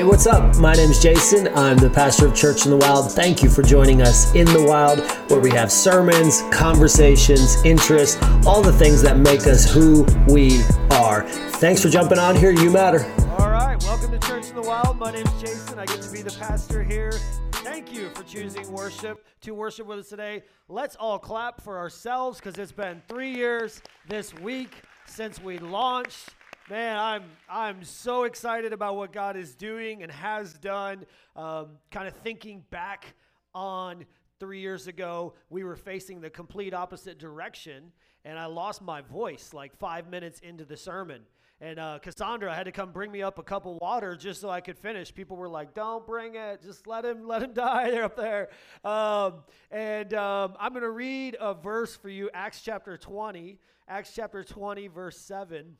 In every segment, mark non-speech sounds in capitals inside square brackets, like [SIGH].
Hey, what's up? My name is Jason. I'm the pastor of Church in the Wild. Thank you for joining us in the Wild, where we have sermons, conversations, interests, all the things that make us who we are. Thanks for jumping on here. You matter. All right, welcome to Church in the Wild. My name is Jason. I get to be the pastor here. Thank you for choosing worship to worship with us today. Let's all clap for ourselves because it's been three years this week since we launched. Man, I'm I'm so excited about what God is doing and has done. Um, kind of thinking back on three years ago, we were facing the complete opposite direction, and I lost my voice like five minutes into the sermon. And uh, Cassandra had to come bring me up a cup of water just so I could finish. People were like, "Don't bring it. Just let him, let him [LAUGHS] die there up there." Um, and um, I'm going to read a verse for you, Acts chapter 20, Acts chapter 20, verse 7.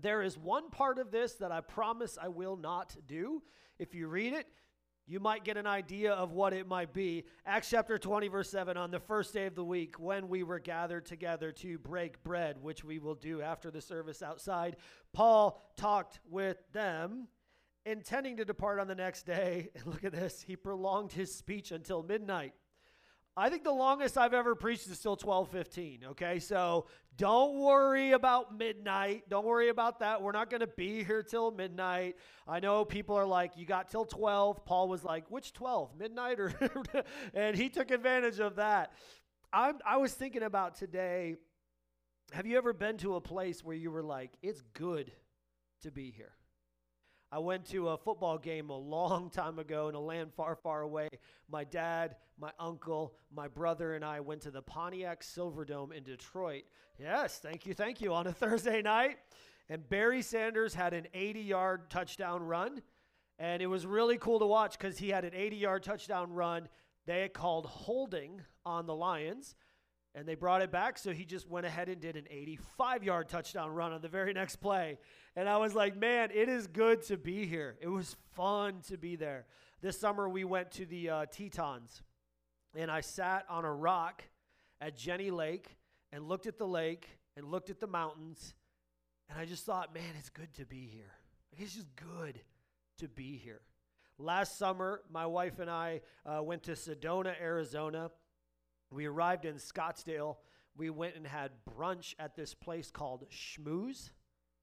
There is one part of this that I promise I will not do. If you read it, you might get an idea of what it might be. Acts chapter 20, verse 7 on the first day of the week, when we were gathered together to break bread, which we will do after the service outside, Paul talked with them, intending to depart on the next day. And [LAUGHS] look at this, he prolonged his speech until midnight. I think the longest I've ever preached is still 12:15, okay? So don't worry about midnight. Don't worry about that. We're not going to be here till midnight. I know people are like, "You got till 12." Paul was like, "Which 12? Midnight or [LAUGHS] And he took advantage of that. i I was thinking about today, have you ever been to a place where you were like, "It's good to be here?" I went to a football game a long [LAUGHS] time ago in a land far, far away. My dad, my uncle, my brother, and I went to the Pontiac Silverdome in Detroit. Yes, thank you, thank you, on a [LAUGHS] Thursday night. And Barry Sanders had an 80 yard touchdown run. And it was really cool to watch because he had an 80 yard touchdown run. They called holding on the Lions and they brought it back. So he just went ahead and did an 85 yard touchdown run on the very next play. And I was like, man, it is good to be here. It was fun to be there. This summer, we went to the uh, Tetons, and I sat on a rock at Jenny Lake and looked at the lake and looked at the mountains. And I just thought, man, it's good to be here. It's just good to be here. Last summer, my wife and I uh, went to Sedona, Arizona we arrived in Scottsdale. We went and had brunch at this place called Schmooze.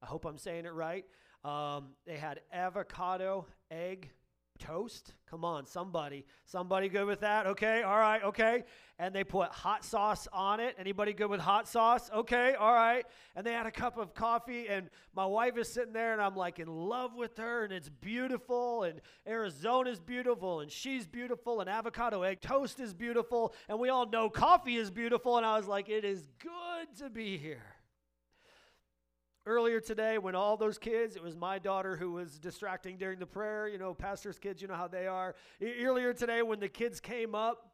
I hope I'm saying it right. Um, they had avocado, egg, toast. Come on, somebody. Somebody good with that? Okay, all right, okay. And they put hot sauce on it. Anybody good with hot sauce? Okay, all right. And they had a cup of coffee, and my wife is sitting there, and I'm like in love with her, and it's beautiful, and Arizona's beautiful, and she's beautiful, and avocado egg toast is beautiful, and we all know coffee is beautiful. And I was like, it is good to be here earlier today when all those kids, it was my daughter who was distracting during the prayer. You know, pastor's kids, you know how they are. Earlier today when the kids came up,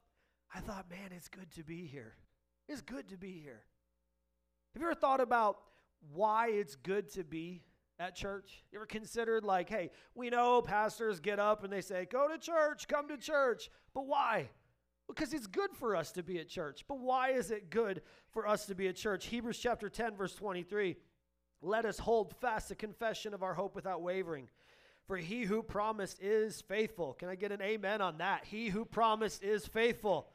I thought, man, it's good to be here. It's good to be here. Have you ever thought about why it's good to be at church? You ever considered, like, hey, we know pastors get up and they say, go to church, come to church, but why? Because it's good for us to be at church. But why is it good for us to be at church? Hebrews chapter 10, verse 23 let us hold fast the confession of our hope without wavering. For he who promised is faithful. Can I get an amen on that? He who promised is faithful.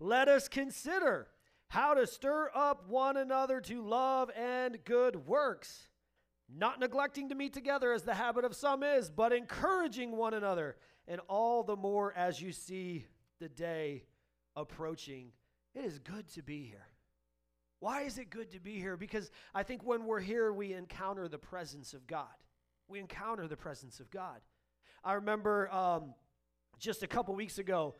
Let us consider how to stir up one another to love and good works, not neglecting to meet together as the habit of some is, but encouraging one another, and all the more as you see the day approaching. It is good to be here. Why is it good to be here? Because I think when we're here, we encounter the presence of God. We encounter the presence of God. I remember um, just a couple weeks ago,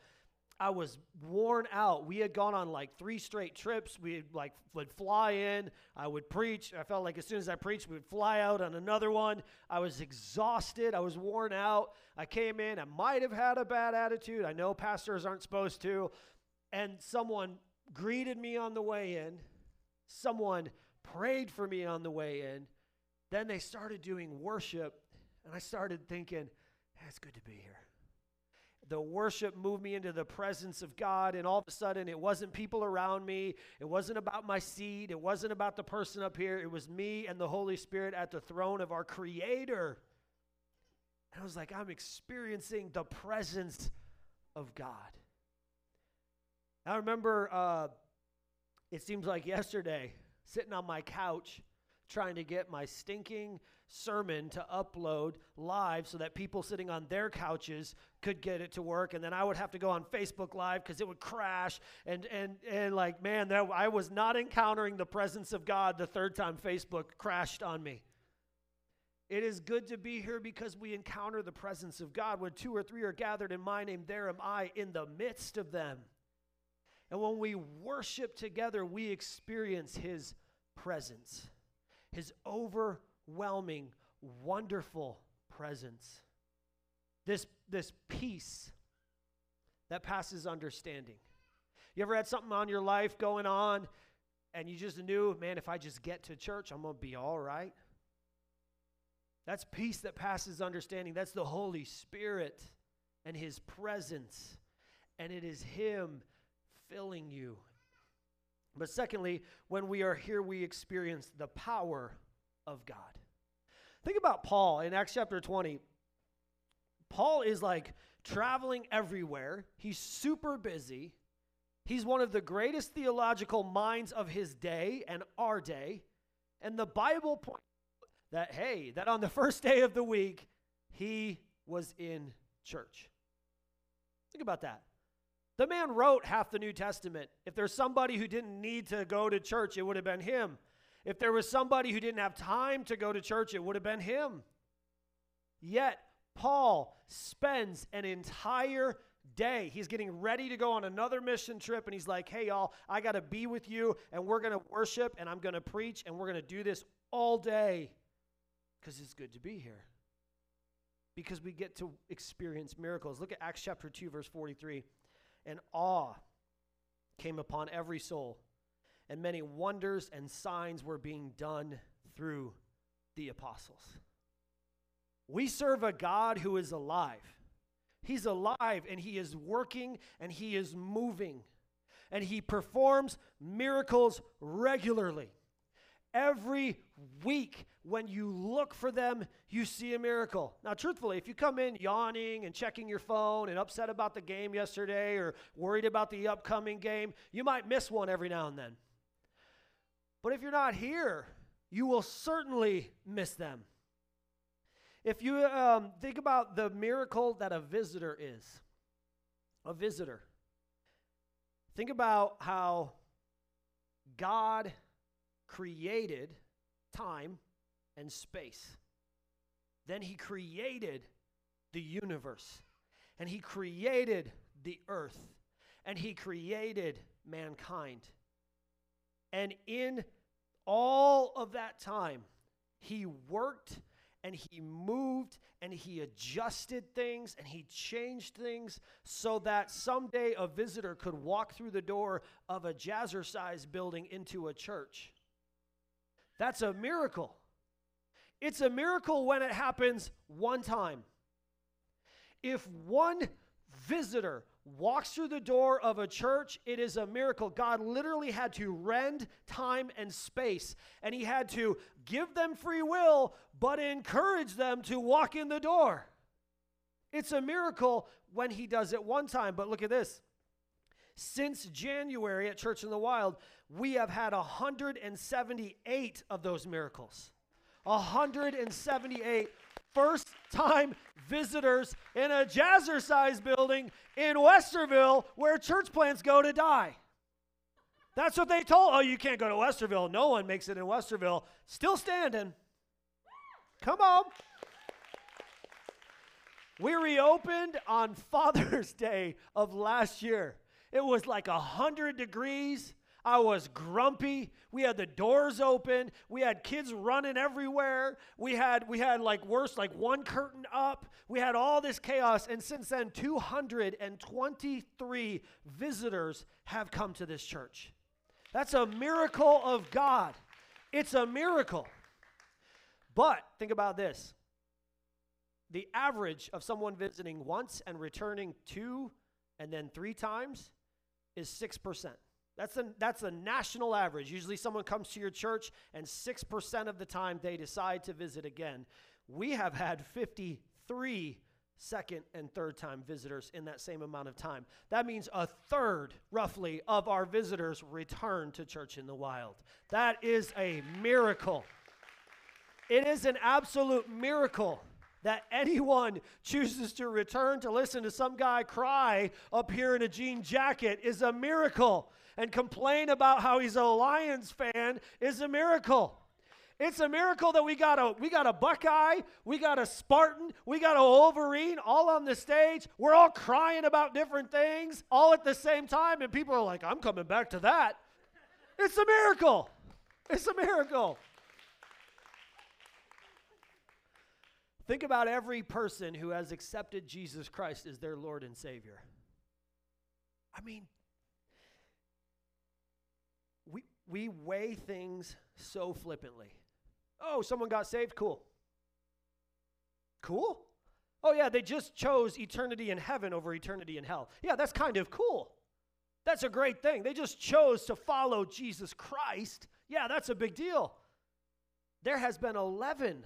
I was worn out. We had gone on like three straight trips. We like would fly in. I would preach. I felt like as soon as I preached, we would fly out on another one. I was exhausted. I was worn out. I came in. I might have had a bad attitude. I know pastors aren't supposed to. And someone greeted me on the way in Someone prayed for me on the way in. Then they started doing worship, and I started thinking, hey, it's good to be here. The worship moved me into the presence of God, and all of a sudden, it wasn't people around me. It wasn't about my seat. It wasn't about the person up here. It was me and the Holy Spirit at the throne of our Creator. And I was like, I'm experiencing the presence of God. I remember uh, it seems like yesterday, sitting on my couch trying to get my stinking sermon to upload live so that people sitting on their couches could get it to work and then I would have to go on Facebook live cuz it would crash and and and like man that I was not encountering the presence of God the third time Facebook crashed on me. It is good to be here because we encounter the presence of God. When two or three are gathered in my name, there am I in the midst of them. And when we worship together, we experience His presence, His overwhelming, wonderful presence. This, this peace that passes understanding. You ever had something on your life going on and you just knew, man, if I just get to church, I'm going to be all right? That's peace that passes understanding. That's the Holy Spirit and His presence. And it is Him filling you. But secondly, when we are here, we experience the power of God. Think about Paul in Acts chapter 20. Paul is like traveling everywhere, he's super busy. He's one of the greatest theological minds of his day and our day. And the Bible points that, hey, that on the [LAUGHS] first day of the week, he was in church. Think about that. The man wrote half the New Testament. If there's somebody who didn't need to go to church, it would have been him. If there was somebody who didn't have time to go to church, it would have been him. Yet, Paul spends an entire day. He's getting ready to go on another mission trip, and he's like, hey, y'all, I got to be with you, and we're going to worship, and I'm going to preach, and we're going to do this all day because it's good to be here. Because we get to experience miracles. Look at Acts chapter 2, verse 43 and awe came upon every soul, and many wonders and signs were being done through the apostles. We serve a God who is alive. He's alive and he is working and he is moving and he performs miracles regularly. Every week, when you look for them, you see a miracle. Now, truthfully, if you come in yawning and checking your phone and upset about the game yesterday or worried about the upcoming game, you might miss one every now and then. But if you're not here, you will certainly miss them. If you um, think about the miracle that a visitor is, a visitor, think about how God created time and space. Then he created the universe. And he created the earth. And he created mankind. And in all of that time, he worked and he moved and he adjusted things and he changed things so that someday a visitor could walk through the door of a jazzercise building into a church. That's a miracle. It's a miracle when it happens one time. If one visitor walks through the door of a church, it is a miracle. God literally had to rend time and space, and He had to give them free will, but encourage them to walk in the door. It's a miracle when He does it one time. But look at this. Since January at Church in the Wild, we have had 178 of those miracles. 178 first time visitors in a jazzercise building in Westerville where church plants go to die. That's what they told. Oh, you can't go to Westerville. No one makes it in Westerville. Still standing. Come on. We reopened on [LAUGHS] Father's Day of last year. It was like 100 degrees. I was grumpy. We had the doors open. We had kids running everywhere. We had we had like worse like one curtain up. We had all this chaos and since then 223 visitors have come to this church. That's a miracle of God. It's a miracle. But think about this. The average of someone visiting once and returning two and then three times is 6%. That's a, that's a national average. Usually, someone comes to your church, and 6% of the time they decide to visit again. We have had 53 second and third time visitors in that same amount of time. That means a third, roughly, of our visitors return to Church in the Wild. That is a miracle. It is an absolute miracle that anyone chooses to return to listen to some guy cry up here in a jean jacket is a miracle. And complain about how he's a Lions fan is a miracle. It's a miracle that we got a we got a Buckeye, we got a Spartan, we got a Wolverine all on the stage. We're all crying about different things all at the same time, and people are like, "I'm coming back to that." It's a miracle. It's a miracle. Think about every person who has accepted Jesus Christ as their Lord and Savior. I mean, we, we weigh things so flippantly. Oh, someone got saved? Cool. Cool? Oh, yeah, they just chose eternity in heaven over eternity in hell. Yeah, that's kind of cool. That's a great thing. They just chose to follow Jesus Christ. Yeah, that's a big deal. There has been 11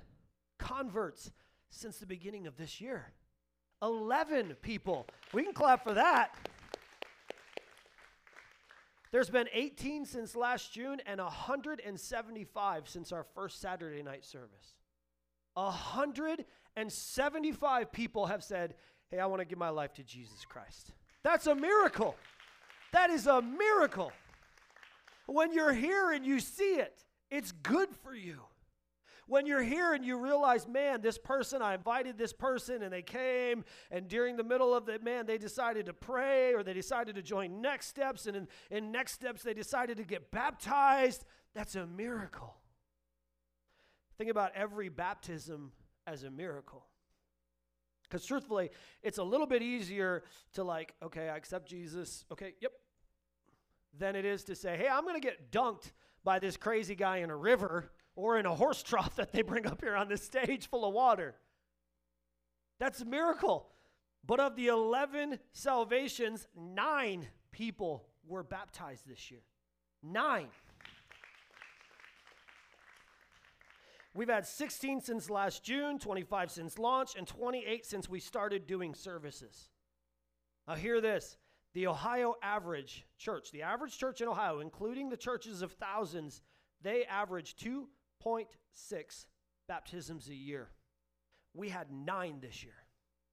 converts since the beginning of this year. 11 people. We can clap for that. There's been 18 since last June and 175 since our first Saturday night service. 175 people have said, Hey, I want to give my life to Jesus Christ. That's a miracle. That is a miracle. When you're here and you see it, it's good for you when you're here and you realize, man, this person, I invited this person and they came, and during the middle of the, man, they decided to pray or they decided to join Next Steps, and in, in Next Steps, they decided to get baptized. That's a miracle. Think about every baptism as a miracle. Because truthfully, it's a little bit easier to, like, okay, I accept Jesus. Okay, yep. Than it is to say, hey, I'm going to get dunked by this crazy guy in a river or in a horse [LAUGHS] trough that they bring up here on this stage full of water. That's a miracle. But of the 11 salvations, nine people were baptized this year. Nine. We've had 16 since last June, 25 since launch, and 28 since we started doing services. Now, hear this the Ohio average church, the average church in Ohio, including the churches of thousands, they average 0.6 baptisms a year. We had nine this year.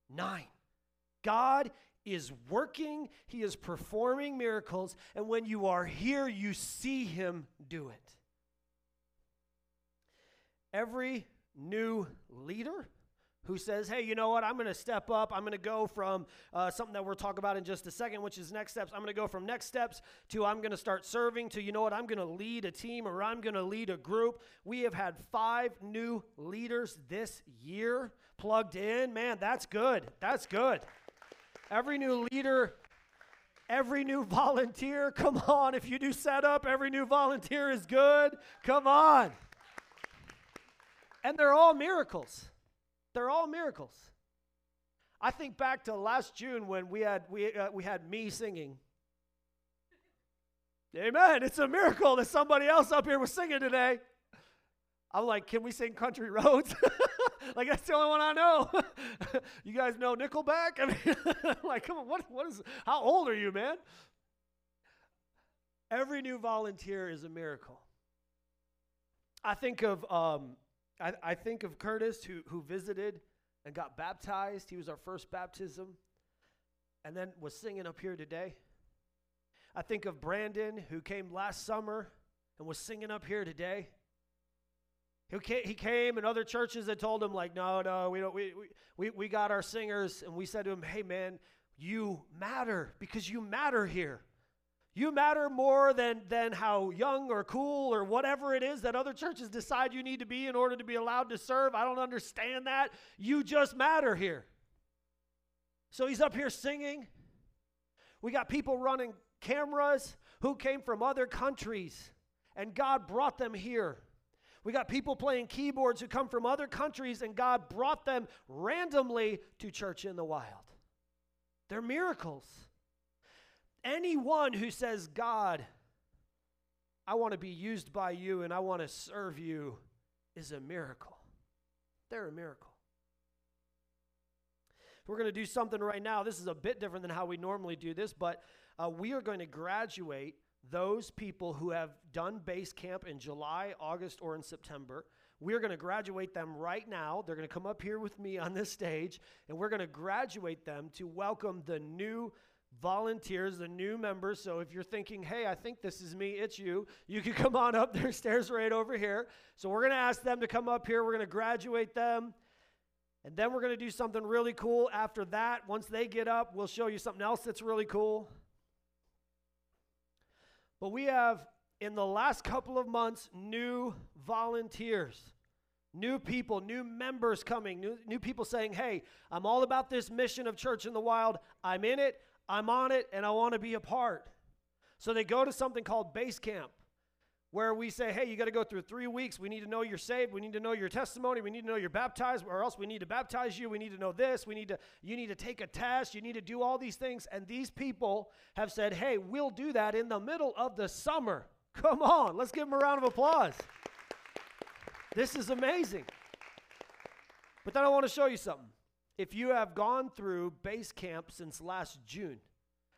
Nine. God is working, He is performing miracles, and when you are here, you see Him do it. Every new leader who says, hey, you know what, I'm going to step up. I'm going to go from uh, something that we'll talk about in just a second, which is next steps. I'm going to go from next steps to I'm going to start serving to, you know what, I'm going to lead a team or I'm going to lead a group. We have had five new leaders this year plugged in. Man, that's good. That's good. Every new leader Every new [LAUGHS] volunteer, come on. If you do setup, every new volunteer is good. Come on. And they're all miracles. They're all miracles. I think back to last June when we had we uh, we had me singing. Amen. It's a miracle that somebody else up here was singing today. I'm like, can we sing Country Roads? [LAUGHS] like that's the only one I know. [LAUGHS] you guys know Nickelback? [LAUGHS] I mean, like, come on, what what is? How old are you, man? Every new volunteer is a miracle. I think of um, I, I think of Curtis, who, who visited and got baptized. He was our first baptism and then was singing up here today. I think of Brandon, who came last summer and was singing up here today. He came and other churches had told him, like, no, no, we don't, we, we, we got our singers. And we said to him, hey, man, you matter because you matter here. You matter more than, than how young or cool or whatever it is that other churches decide you need to be in order to be allowed to serve. I don't understand that. You just matter here. So he's up here singing. We got people running cameras who came from other countries, and God brought them here. We got people playing keyboards who come from other countries, and God brought them randomly to church in the wild. They're miracles. Anyone who says, God, I want to be used by you and I want to serve you is a miracle. They're a miracle. we're going to do something right now. This is a bit different than how we normally do this, but uh, we are going to graduate those people who have done base camp in July, August, or in September. We're going to graduate them right now. They're going to come up here with me on this stage, and we're going to graduate them to welcome the new volunteers, the new members. So if you're thinking, hey, I think this is me, it's you, you can [LAUGHS] come on up. [LAUGHS] There's stairs right over here. So we're going to ask them to come up here. We're going to graduate them. And then we're going to do something really cool after that. Once they get up, we'll show you something else that's really cool. But we have, in the last couple of months, new volunteers, new people, new members coming, new, new people saying, hey, I'm all about this mission of Church in the Wild. I'm in it, I'm on it, and I want to be a part. So they go to something called base camp where we say, hey, you got to go through three weeks. We need to know you're saved. We need to know your testimony. We need to know you're baptized, or else we need to baptize you. We need to know this. We need to, you need to take a test. You need to do all these things. And these people have said, hey, we'll do that in the middle of the summer. Come on, let's give them a round of applause. This is amazing. But then I want to show you something. If you have gone through base camp since last June,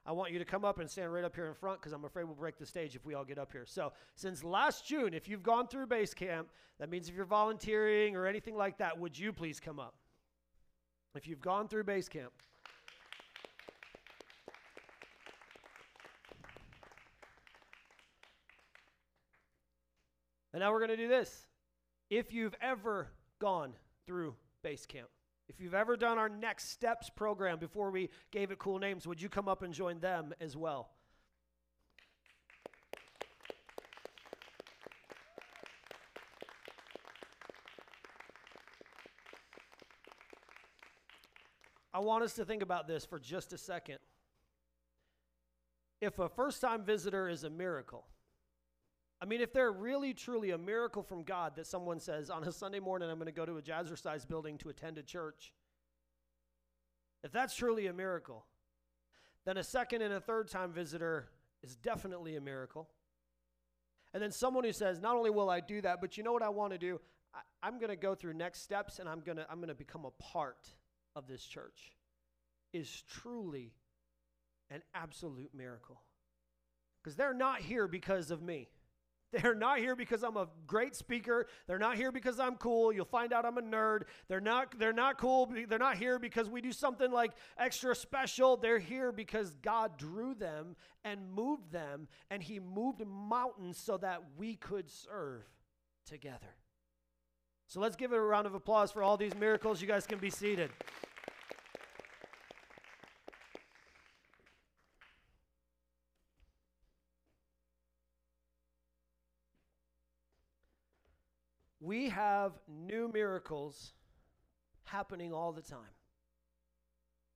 I want you to come up and stand right up here in front because I'm afraid we'll break the stage if we all get up here. So, since last June, if you've gone through base camp, that means if you're volunteering or anything like that, would you please come up? If you've gone through base camp. And now we're going to do this. If you've ever gone through base camp, if you've ever done our Next Steps program before we gave it cool names, would you come up and join them as well? I want us to think about this for just a second. If a first time visitor is a miracle, I mean, if they're really truly a miracle from God that someone says, on a Sunday morning, I'm going to go to a jazzercise building to attend a church, if that's truly a miracle, then a second and a third time visitor is definitely a miracle. And then someone who says, not only will I do that, but you know what I want to do? I, am going to go through next steps and I'm going to I'm going to become a part of this church is truly an absolute miracle. Because they're not here because of me. They're not here because I'm a great speaker. They're not here because I'm cool. You'll find out I'm a nerd. They're not they're not cool. They're not here because we do something like extra special. They're here because God drew them and moved them and he moved mountains so that we could serve together. So let's give it a round of applause for all these miracles. You guys can be seated. We have new miracles happening all the time.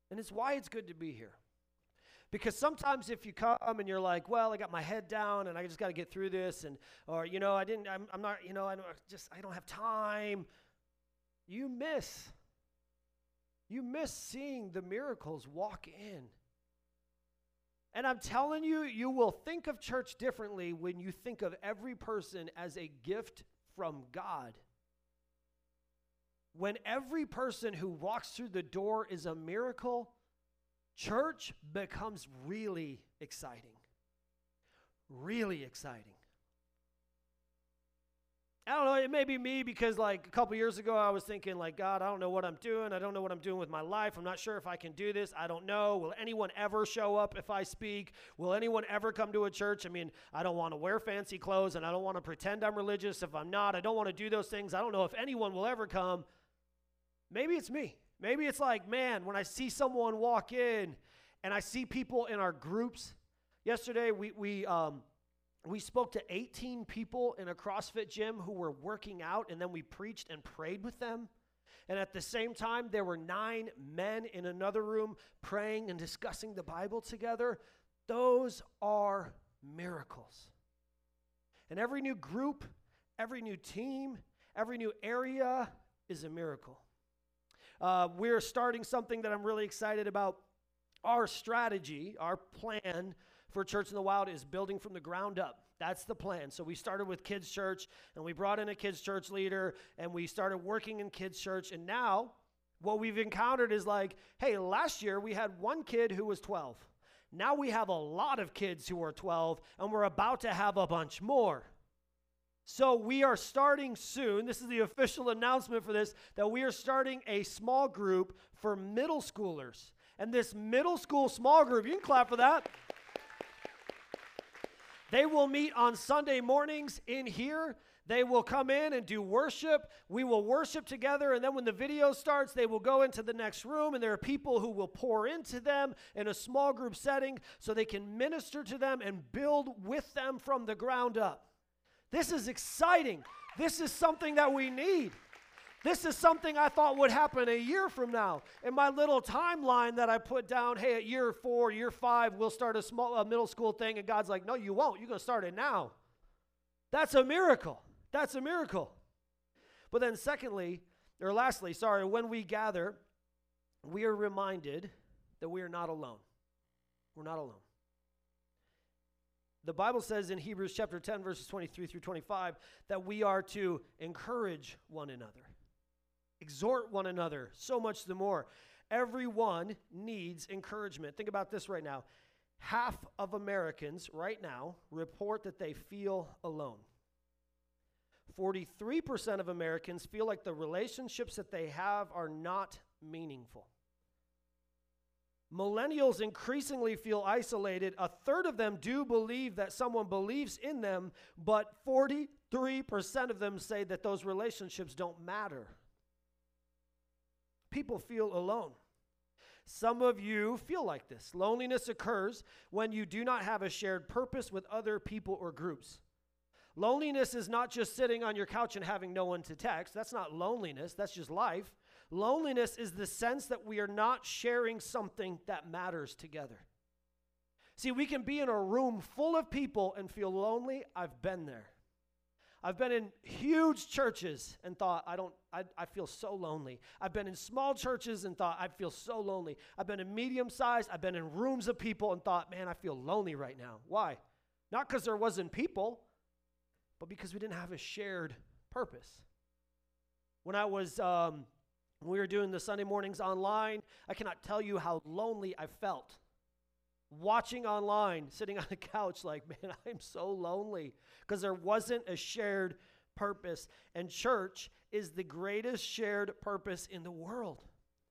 And it's why it's good to be here. Because sometimes if you come and you're like, well, I got my head down and I just got to get through this, and or you know, I didn't, I'm, I'm not, you know, I don't, just I don't have time. You miss. You miss seeing the miracles walk in. And I'm telling you, you will think of church differently when you think of every person as a gift from God. When every person who walks through the door is a miracle, church becomes really exciting. Really exciting. I don't know, it may be me because like a couple years ago I was thinking like God, I don't know what I'm doing. I don't know what I'm doing with my life. I'm not sure if I can do this. I don't know. Will anyone ever show up if I speak? Will anyone ever come to a church? I mean, I don't want to wear fancy clothes and I don't want to pretend I'm religious if I'm not. I don't want to do those things. I don't know if anyone will ever come. Maybe it's me. Maybe it's like, man, when I see someone walk in and I see people in our groups. Yesterday we we um we spoke to 18 people in a CrossFit gym who were working out, and then we preached and prayed with them. And at the same time, there were nine men in another room praying and discussing the Bible together. Those are miracles. And every new group, every new team, every new area is a miracle. Uh, we're starting something that I'm really excited about. Our strategy, our plan for Church in the Wild is building from the ground up. That's the plan. So we started with kids' church and we brought in a kids' church leader and we started working in kids' church. And now What we've encountered is like, hey, last year we had one kid who was 12. Now we have a lot of kids who are 12, and we're about to have a bunch more. So we are starting soon. This is the official [LAUGHS] announcement for this that we are starting a small group for middle schoolers. And this middle school small group, you can clap for that. They will meet on Sunday mornings in here. They will come in and do worship. We will worship together. And then when the video starts, they will go into the next room. And there are people who will pour into them in a small group setting so they can minister to them and build with them from the ground up. This is exciting. This is something that we need. This is something I thought would happen a year from now. In my little timeline that I put down, hey, at year four, year five, we'll start a small a middle school thing. And God's like, no, you won't. You're going to start it now. That's a miracle. That's a miracle. But then, secondly, or lastly, sorry, when we gather, we are reminded that we are not alone. We're not alone. The Bible says in Hebrews chapter 10, verses 23 through 25, that we are to encourage one another, exhort one another, so much the more. Everyone needs encouragement. Think about this right now. Half of Americans right now report that they feel alone. 43% of Americans feel like the relationships that they have are not meaningful. Millennials increasingly feel isolated. A third of them do believe that someone believes in them, but 43% of them say that those relationships don't matter. People feel alone. Some of you feel like this. Loneliness occurs when you do not have a shared purpose with other people or groups. Loneliness is not just sitting on your couch and having no one to text. That's not loneliness, that's just life. Loneliness is the sense that we are not sharing something that matters together. See, we can be in a room full of people and feel lonely. I've been there. I've been in huge churches and thought, I don't, I, I feel so lonely. I've been in small churches and thought, I feel so lonely. I've been in medium sized, I've been in rooms of people and thought, man, I feel lonely right now. Why? Not because there wasn't people, but because we didn't have a shared purpose. When I was, um, when we were doing the Sunday mornings online, I cannot tell you how lonely I felt. Watching online, sitting on a [LAUGHS] couch, like, man, [LAUGHS] I'm so lonely because there wasn't a shared purpose. And church is the greatest shared purpose in the world.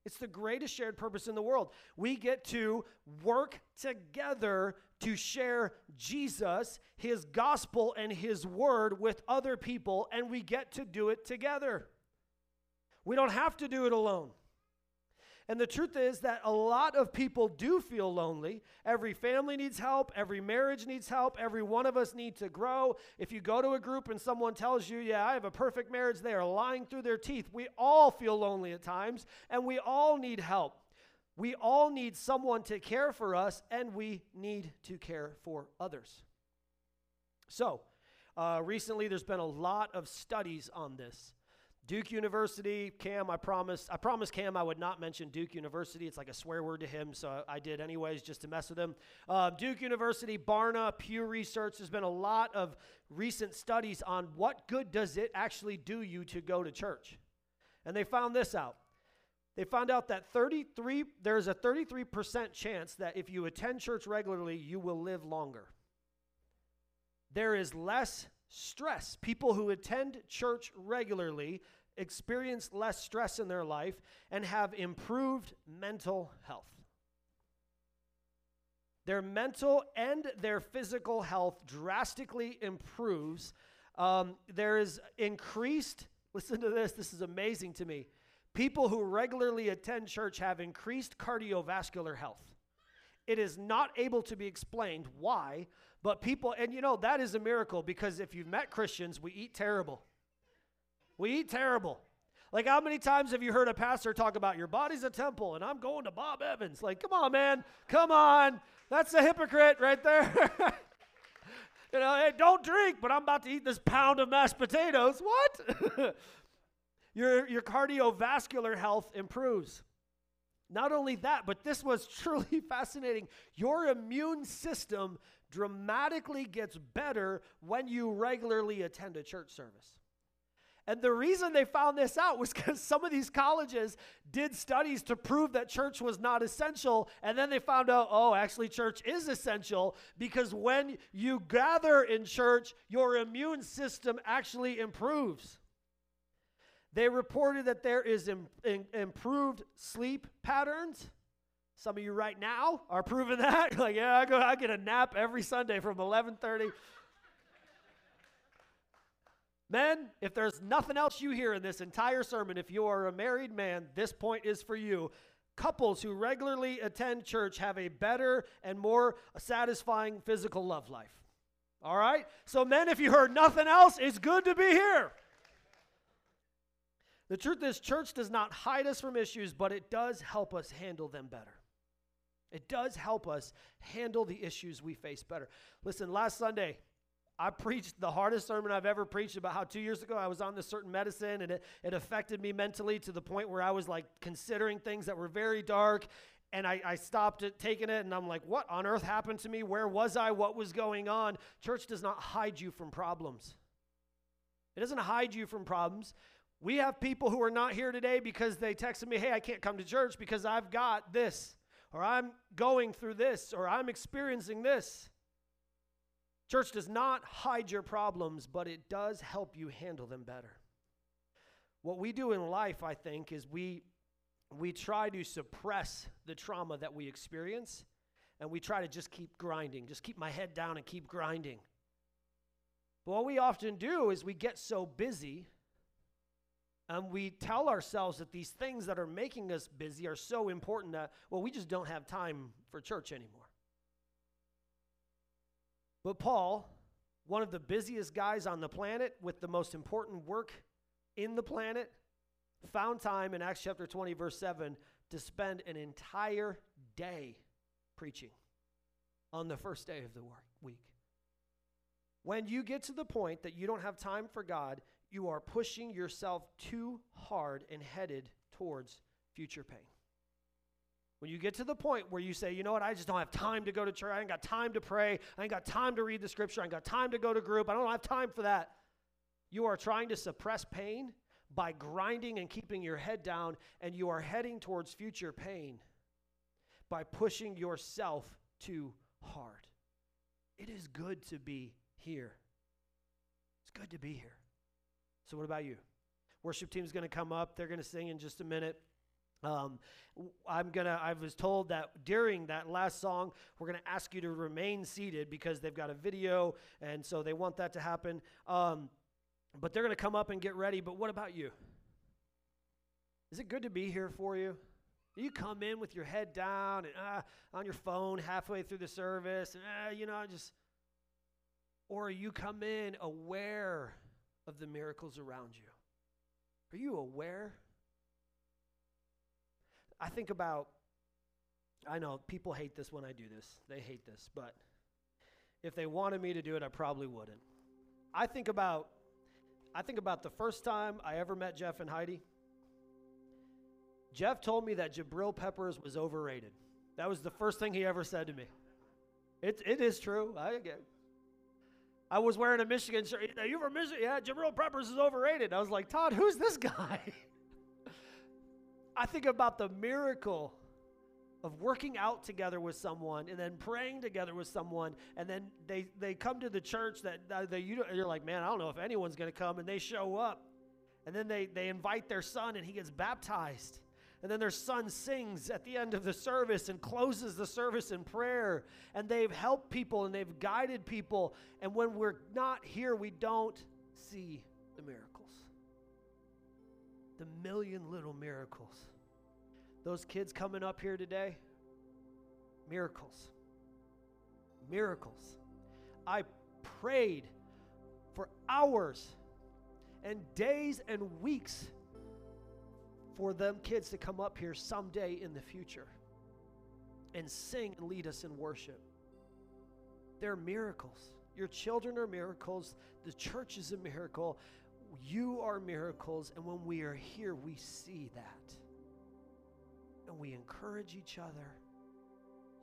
It's the greatest shared purpose in the world. We get to work together to share Jesus, his gospel, and his word with other people, and we get to do it together. We don't have to do it alone. And the truth is that a lot of people do feel lonely. Every family needs help. Every marriage needs help. Every one of us needs to grow. If you go to a group and someone tells you, Yeah, I have a perfect marriage, they are lying through their teeth. We all feel lonely at times, and we all need help. We all need someone to care for us, and we need to care for others. So, uh, recently there's been a lot of studies on this. Duke University, Cam, I promised, I promised Cam I would not mention Duke University. It's like a swear word to him, so I did anyways, just to mess with him. Uh, Duke University, Barna, Pew Research. There's been a lot of recent studies on what good does it actually do you to go to church, and they found this out. They found out that 33 there's a 33% chance that if you attend church regularly, you will live longer. There is less stress. People who attend church regularly experience less stress in their life and have improved mental health. Their mental and their physical health drastically improves. Um, there is increased, listen to this, this is amazing to me People who regularly attend church have increased cardiovascular health. It is not able to be explained why, but people, and you know, that is a miracle because if you've met Christians, we eat terrible. We eat terrible. Like, how many times have you heard a pastor talk about your body's a temple and I'm going to Bob Evans? Like, come on, man. Come on. That's a hypocrite right there. [LAUGHS] you know, hey, don't drink, but I'm about to eat this pound of mashed potatoes. What? [LAUGHS] Your, your cardiovascular health improves. Not only that, but this was [LAUGHS] truly fascinating. Your immune system dramatically gets better when you regularly attend a church service. And the reason they found this out was because [LAUGHS] some of these colleges did studies to prove that church was not essential. And then they found out, oh, actually, church is essential because when you gather in church, your immune system actually improves. They reported that there is Im- improved sleep patterns. Some of you right now are proving [LAUGHS] that. like, yeah, I go, I get a nap every Sunday from 11:30 Men, if there's nothing else you hear in this entire sermon, if you are a married man, this point is for you. Couples who regularly attend church have a better and more satisfying physical love life. All right? So, men, if you heard nothing else, it's good to be here. The truth is, church does not hide us from issues, but it does help us handle them better. It does help us handle the issues we face better. Listen, last Sunday, I preached the hardest sermon I've ever preached about how two years ago I was on this certain medicine and it, it affected me mentally to the point where I was like considering things that were very dark. And I, I stopped it, taking it, and I'm like, what on earth happened to me? Where was I? What was going on? Church does not hide you from problems. It doesn't hide you from problems. We have people who are not here today because they texted me, hey, I can't come to church because I've got this, or I'm going through this, or I'm experiencing this. Church does not hide your problems, but it does help you handle them better. What we do in life, I think, is we we try to suppress the trauma that we experience and we try to just keep grinding, just keep my head down and keep grinding. But what we often do is we get so busy and we tell ourselves that these things that are making us busy are so important that, well, we just don't have time for church anymore. But Paul, one of the busiest guys on the planet with the most important work in the planet, found time in Acts chapter 20, verse 7, to spend an entire day preaching on the first day of the week. When you get to the point that you don't have time for God, you are pushing yourself too hard and headed towards future pain. When you get to the point where you say, you know what, I just don't have time to go to church, I ain't got time to pray, I ain't got time to read the scripture, I ain't got time to go to group, I don't have time for that. You are trying to suppress pain by grinding and keeping your head down, and you are heading towards future pain by pushing yourself too hard. It is good to be here. It's good to be here. So, what about you? Worship team's going to come up. They're going to sing in just a minute. Um, I'm gonna. I was told that during that last song, we're gonna ask you to remain seated because they've got a video, and so they want that to happen. Um, but they're gonna come up and get ready. But what about you? Is it good to be here for you? You come in with your head down and uh, on your phone halfway through the service, and uh, you know, just, or you come in aware of the miracles around you? Are you aware? I think about, I know people hate this when I do this. They hate this, but if they wanted me to do it, I probably wouldn't. I think about, I think about the first time I ever met Jeff and Heidi. Jeff told me that Jabril Peppers was overrated. That was the first thing he ever said to me. It, it is true. I get. I was wearing a Michigan shirt. You from Michigan? Yeah, Jabril Peppers is overrated. I was like, Todd, who's this guy? [LAUGHS] I think about the miracle of working out together with someone and then praying together with someone and then they, they come to the church that, they, you, you're like man i don't know if anyone's going to come and they show up. And then they, they invite their son and he gets baptized. And then their son sings at the end of the service and closes the service in prayer. And they've helped people and they've guided people. And when we're not here we don't see the miracles. The million little miracles. Those kids coming up here today, miracles. Miracles. I prayed for hours and days and weeks for them kids to come up here someday in the future and sing and lead us in worship. They're miracles. Your children are miracles. The church is a miracle. You are miracles, and when we are here, we see that. And we encourage each other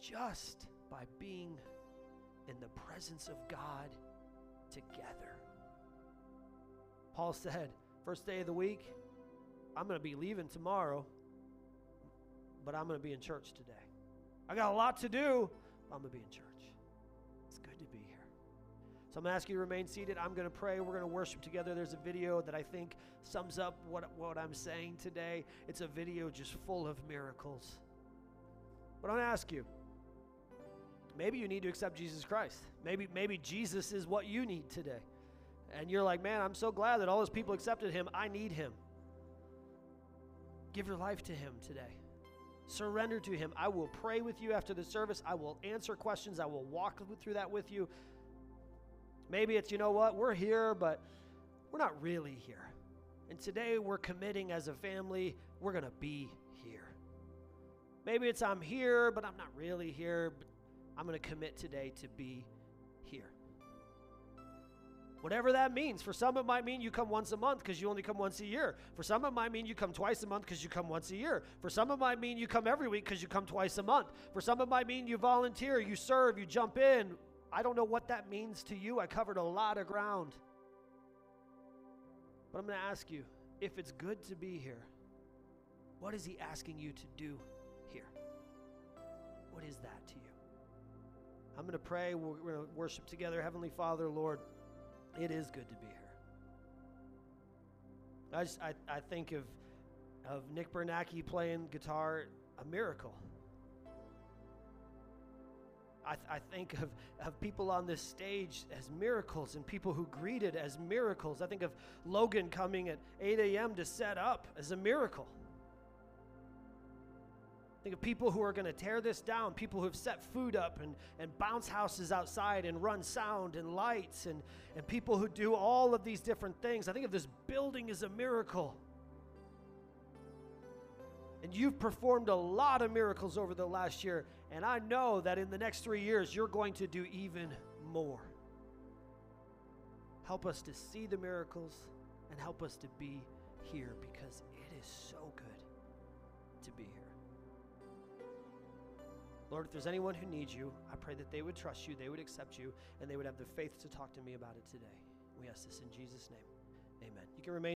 just by being in the presence of God together. Paul said, First day of the week, I'm going to be leaving tomorrow, but I'm going to be in church today. I got a lot to do, I'm going to be in church. So I'm going to ask you to remain seated. I'm going to pray. We're going to worship together. There's a video that I think sums up what, what I'm saying today. It's a video just full of miracles. But I'm going to ask you maybe you need to accept Jesus Christ. Maybe, maybe Jesus is what you need today. And you're like, man, I'm so glad that all those people accepted him. I need him. Give your life to him today. Surrender to him. I will pray with you after the service. I will answer questions. I will walk through that with you. Maybe it's, you know what, we're here, but we're not really here. And today we're committing as a family, we're going to be here. Maybe it's I'm here, but I'm not really here, but I'm going to commit today to be here. Whatever that means. For some, it might mean you come once a month because you only come once a year. For some, it might mean you come twice a month because you come once a year. For some, it might mean you come every week because you come twice a month. For some, it might mean you volunteer, you serve, you jump in. I don't know what that means to you. I covered a lot of ground. But I'm going to ask you if it's good to be here, what is He asking you to do here? What is that to you? I'm going to pray. We're going to worship together. Heavenly Father, Lord. It is good to be here. I just I, I think of of Nick Bernacki playing guitar, a miracle. I, th- I think of, of people on this stage as miracles and people who greeted as miracles. I think of Logan coming at 8 a.m. to set up as a miracle. Think of people who are going to tear this down, people who have set food up and, and bounce houses outside and run sound and lights, and, and people who do all of these different things. I think of this building as a miracle. And you've performed a lot of miracles over the last year, and I know that in the next three years, you're going to do even more. Help us to see the miracles and help us to be here because it is so good to be here. Lord, if there's anyone who needs you, I pray that they would trust you, they would accept you, and they would have the faith to talk to me about it today. We ask this in Jesus' name. Amen. You can remain.